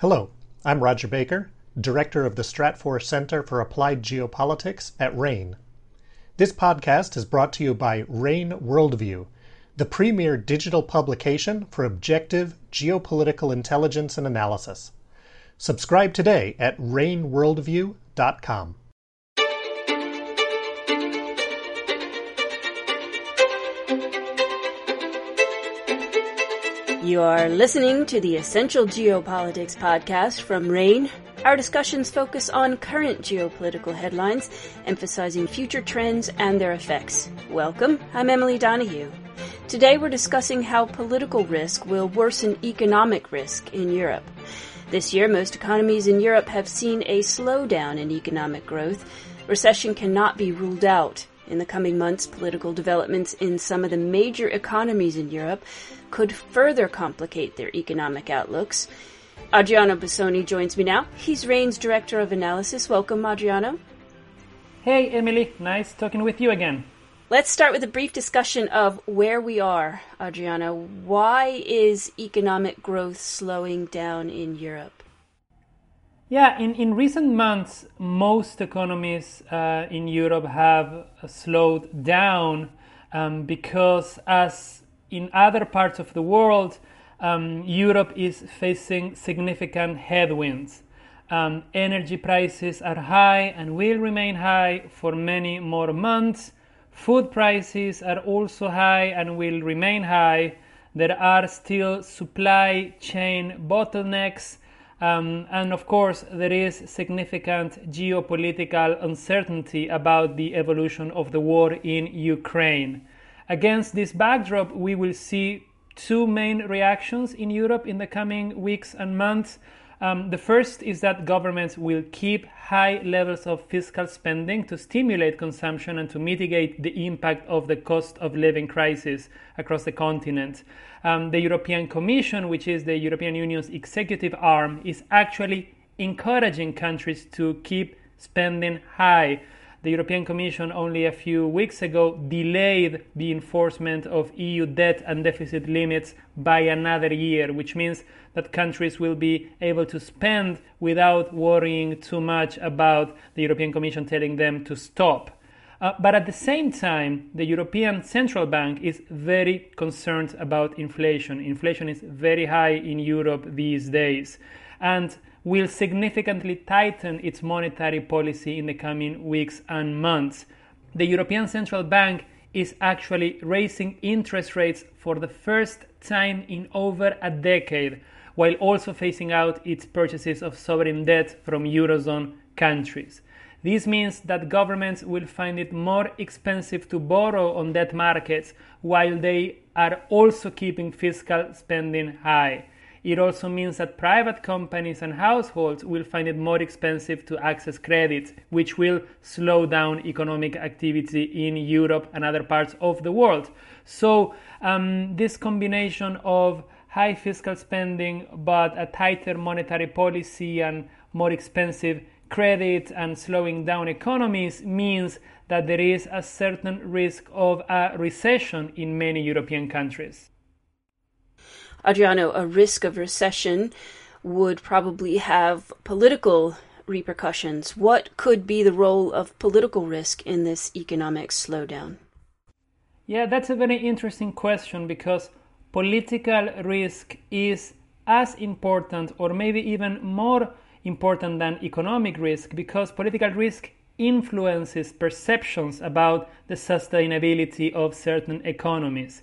Hello, I'm Roger Baker, Director of the Stratfor Center for Applied Geopolitics at RANE. This podcast is brought to you by RANE Worldview, the premier digital publication for objective geopolitical intelligence and analysis. Subscribe today at raneworldview.com. You are listening to the Essential Geopolitics podcast from RANE. Our discussions focus on current geopolitical headlines, emphasizing future trends and their effects. Welcome, I'm Emily Donahue. Today we're discussing how political risk will worsen economic risk in Europe. This year, most economies in Europe have seen a slowdown in economic growth. Recession cannot be ruled out. In the coming months, political developments in some of the major economies in Europe could further complicate their economic outlooks. Adriano Bosoni joins me now. He's RANE's Director of Analysis. Welcome, Adriano. Hey, Emily. Nice talking with you again. Let's start with a brief discussion of where we are, Adriano. Why is economic growth slowing down in Europe? Yeah, in, in recent months, most economies uh, in Europe have slowed down um, because, as in other parts of the world, um, Europe is facing significant headwinds. Um, energy prices are high and will remain high for many more months. Food prices are also high and will remain high. There are still supply chain bottlenecks um, and of course, there is significant geopolitical uncertainty about the evolution of the war in Ukraine. Against this backdrop, we will see two main reactions in Europe in the coming weeks and months. Um, the first is that governments will keep high levels of fiscal spending to stimulate consumption and to mitigate the impact of the cost of living crisis across the continent. Um, the European Commission, which is the European Union's executive arm, is actually encouraging countries to keep spending high the European Commission only a few weeks ago delayed the enforcement of EU debt and deficit limits by another year, which means that countries will be able to spend without worrying too much about the European Commission telling them to stop. Uh, but at the same time, the European Central Bank is very concerned about inflation. Inflation is very high in Europe these days. And will significantly tighten its monetary policy in the coming weeks and months. The European Central Bank is actually raising interest rates for the first time in over a decade, while also phasing out its purchases of sovereign debt from Eurozone countries. This means that governments will find it more expensive to borrow on debt markets while they are also keeping fiscal spending high. It also means that private companies and households will find it more expensive to access credit, which will slow down economic activity in Europe and other parts of the world. So, um, this combination of high fiscal spending but a tighter monetary policy and more expensive credit and slowing down economies means that there is a certain risk of a recession in many European countries. Adriano, a risk of recession would probably have political repercussions. What could be the role of political risk in this economic slowdown? Yeah, that's a very interesting question because political risk is as important or maybe even more important than economic risk because political risk influences perceptions about the sustainability of certain economies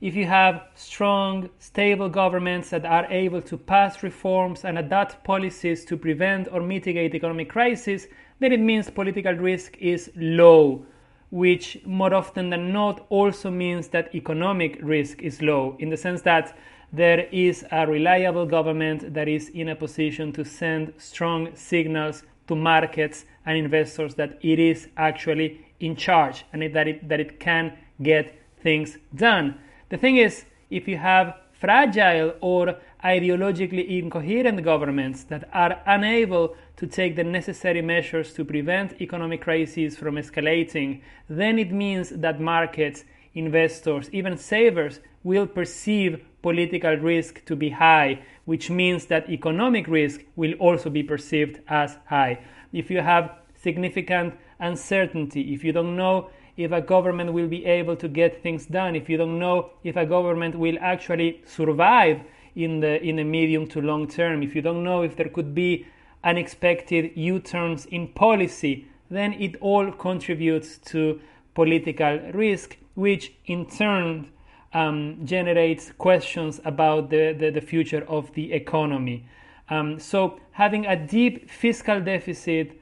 if you have strong, stable governments that are able to pass reforms and adopt policies to prevent or mitigate economic crisis, then it means political risk is low, which more often than not also means that economic risk is low, in the sense that there is a reliable government that is in a position to send strong signals to markets and investors that it is actually in charge and that it, that it can get things done. The thing is, if you have fragile or ideologically incoherent governments that are unable to take the necessary measures to prevent economic crises from escalating, then it means that markets, investors, even savers will perceive political risk to be high, which means that economic risk will also be perceived as high. If you have significant uncertainty, if you don't know if a government will be able to get things done, if you don't know if a government will actually survive in the in the medium to long term, if you don't know if there could be unexpected U-turns in policy, then it all contributes to political risk, which in turn um, generates questions about the, the, the, future of the economy. Um, so, having a deep fiscal deficit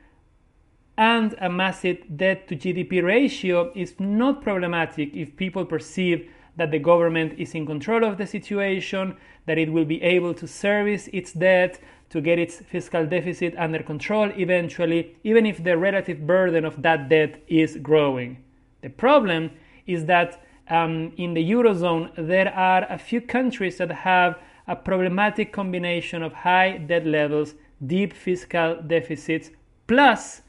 and a massive debt to GDP ratio is not problematic if people perceive that the government is in control of the situation, that it will be able to service its debt, to get its fiscal deficit under control eventually, even if the relative burden of that debt is growing. The problem is that um, in the Eurozone, there are a few countries that have a problematic combination of high debt levels, deep fiscal deficits, plus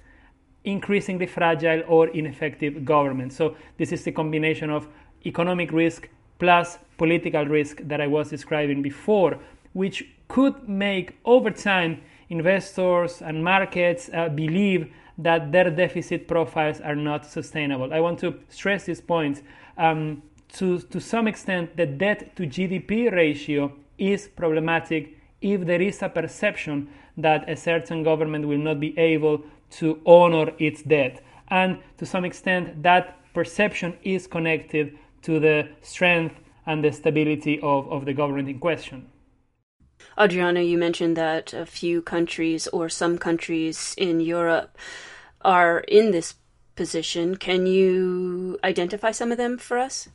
increasingly fragile or ineffective government. So, this is the combination of economic risk plus political risk that I was describing before, which could make over time investors and markets uh, believe that their deficit profiles are not sustainable. I want to stress this point. Um, to, to some extent, the debt to GDP ratio is problematic if there is a perception that a certain government will not be able to honor its debt. And to some extent, that perception is connected to the strength and the stability of, of the government in question. Adriano, you mentioned that a few countries or some countries in Europe are in this position. Can you identify some of them for us?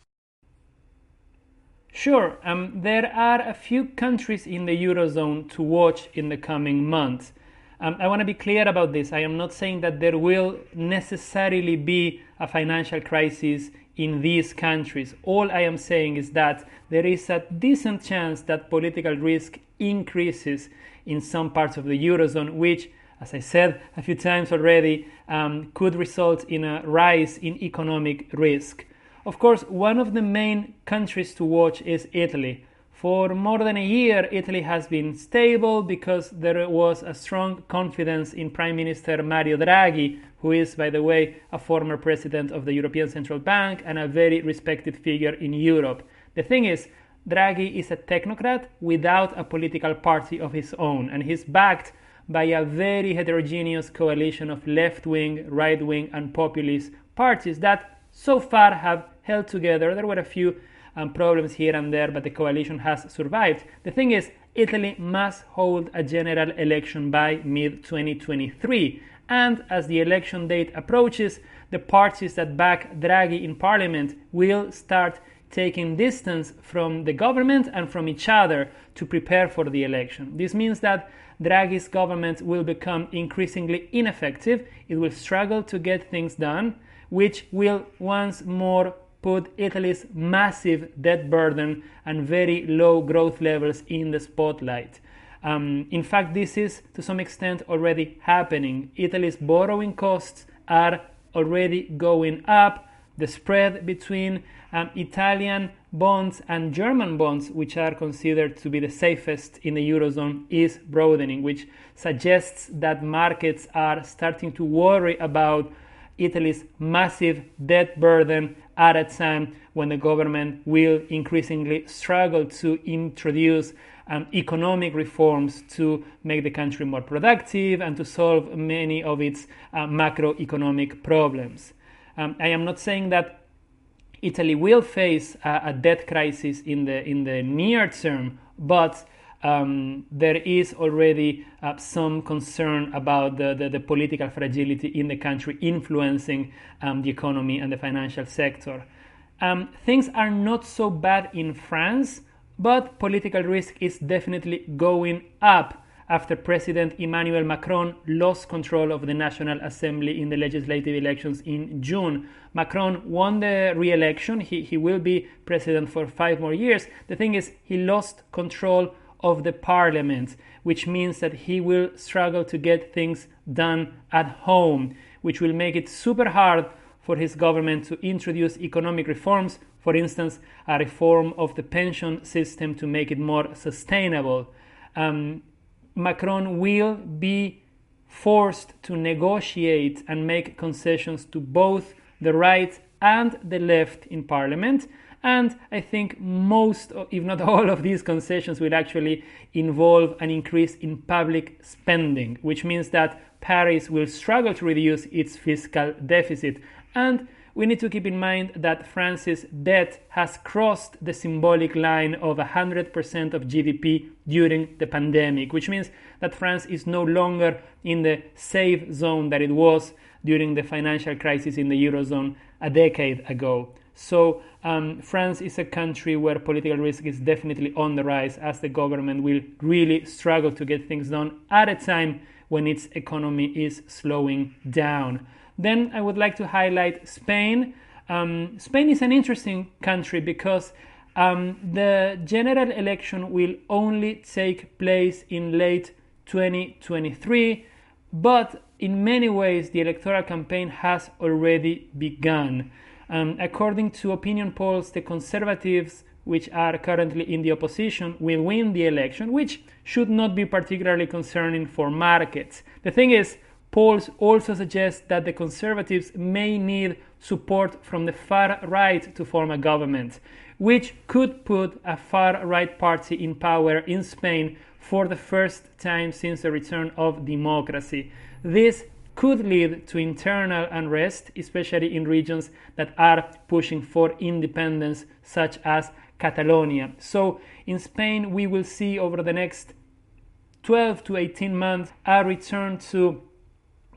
Sure. Um, there are a few countries in the Eurozone to watch in the coming months. Um, I want to be clear about this. I am not saying that there will necessarily be a financial crisis in these countries. All I am saying is that there is a decent chance that political risk increases in some parts of the Eurozone, which, as I said a few times already, um, could result in a rise in economic risk. Of course, one of the main countries to watch is Italy. For more than a year, Italy has been stable because there was a strong confidence in Prime Minister Mario Draghi, who is, by the way, a former president of the European Central Bank and a very respected figure in Europe. The thing is, Draghi is a technocrat without a political party of his own, and he's backed by a very heterogeneous coalition of left wing, right wing, and populist parties that so far have held together. There were a few um, problems here and there, but the coalition has survived. The thing is, Italy must hold a general election by mid 2023. And as the election date approaches, the parties that back Draghi in parliament will start taking distance from the government and from each other to prepare for the election. This means that Draghi's government will become increasingly ineffective, it will struggle to get things done, which will once more put Italy's massive debt burden and very low growth levels in the spotlight. Um, in fact, this is to some extent already happening. Italy's borrowing costs are already going up. The spread between um, Italian bonds and German bonds, which are considered to be the safest in the Eurozone, is broadening, which suggests that markets are starting to worry about Italy's massive debt burden at a time when the government will increasingly struggle to introduce um, economic reforms to make the country more productive and to solve many of its uh, macroeconomic problems. Um, I am not saying that Italy will face a, a, debt crisis in the in the near term, but um, there is already uh, some concern about the, the, the, political fragility in the country influencing um, the economy and the financial sector. Um, things are not so bad in France, but political risk is definitely going up after President Emmanuel Macron lost control of the National Assembly in the legislative elections in June. Macron won the re election, he, he will be president for five more years. The thing is, he lost control of the parliament, which means that he will struggle to get things done at home, which will make it super hard for his government to introduce economic reforms, for instance, a reform of the pension system to make it more sustainable. um, Macron will be forced to negotiate and make concessions to both the right and the left in parliament. And I think most, if not all, of these concessions will actually involve an increase in public spending, which means that Paris will struggle to reduce its fiscal deficit. And we need to keep in mind that France's debt has crossed the symbolic line of 100% of GDP during the pandemic, which means that France is no longer in the safe zone that it was during the financial crisis in the Eurozone a decade ago. So, um, France is a country where political risk is definitely on the rise as the government will really struggle to get things done at a time when its economy is slowing down. Then I would like to highlight Spain. Um, Spain is an interesting country because um, the general election will only take place in late 2023, but in many ways the electoral campaign has already begun. Um, according to opinion polls, the conservatives, which are currently in the opposition, will win the election, which should not be particularly concerning for markets. The thing is, Polls also suggest that the Conservatives may need support from the far right to form a government, which could put a far right party in power in Spain for the first time since the return of democracy. This could lead to internal unrest, especially in regions that are pushing for independence, such as Catalonia. So, in Spain, we will see over the next 12 to 18 months a return to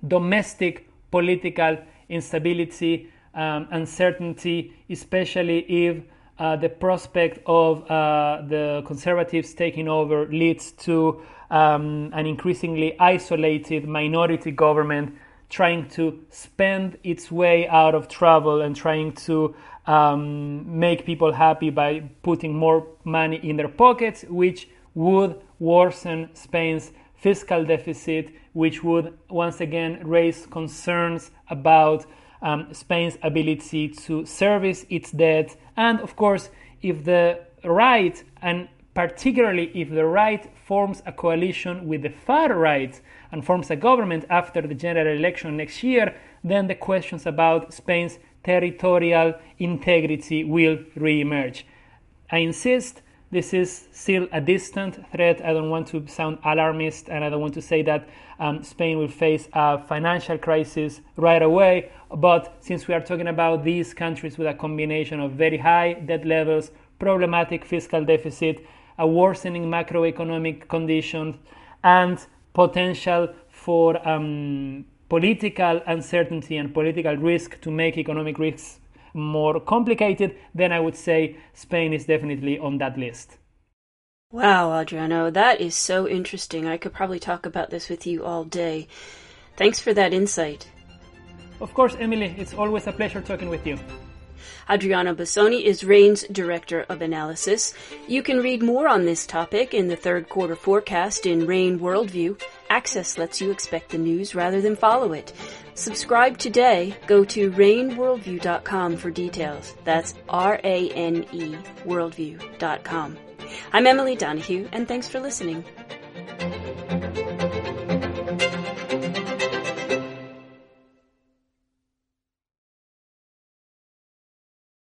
domestic political instability, um, uncertainty, especially if uh, the prospect of uh, the conservatives taking over leads to um, an increasingly isolated minority government trying to spend its way out of trouble and trying to um, make people happy by putting more money in their pockets, which would worsen Spain's fiscal deficit, which would once again raise concerns about um, Spain's ability to service its debt. And of course, if the right, and particularly if the right forms a coalition with the far right and forms a government after the general election next year, then the questions about Spain's territorial integrity will re emerge. I insist this is still a distant threat. I don't want to sound alarmist and I don't want to say that um, Spain will face a financial crisis right away. But since we are talking about these countries with a combination of very high debt levels, problematic fiscal deficit, a worsening macroeconomic conditions, and potential for um, political uncertainty and political risk to make economic risks more complicated, then I would say Spain is definitely on that list. Wow, Adriano, that is so interesting. I could probably talk about this with you all day. Thanks for that insight. Of course, Emily, it's always a pleasure talking with you. Adriano Bosoni is RANE's Director of Analysis. You can read more on this topic in the third quarter forecast in RANE Worldview. Access lets you expect the news rather than follow it. Subscribe today. Go to raneworldview.com for details. That's R-A-N-E worldview.com. I'm Emily Donahue, and thanks for listening.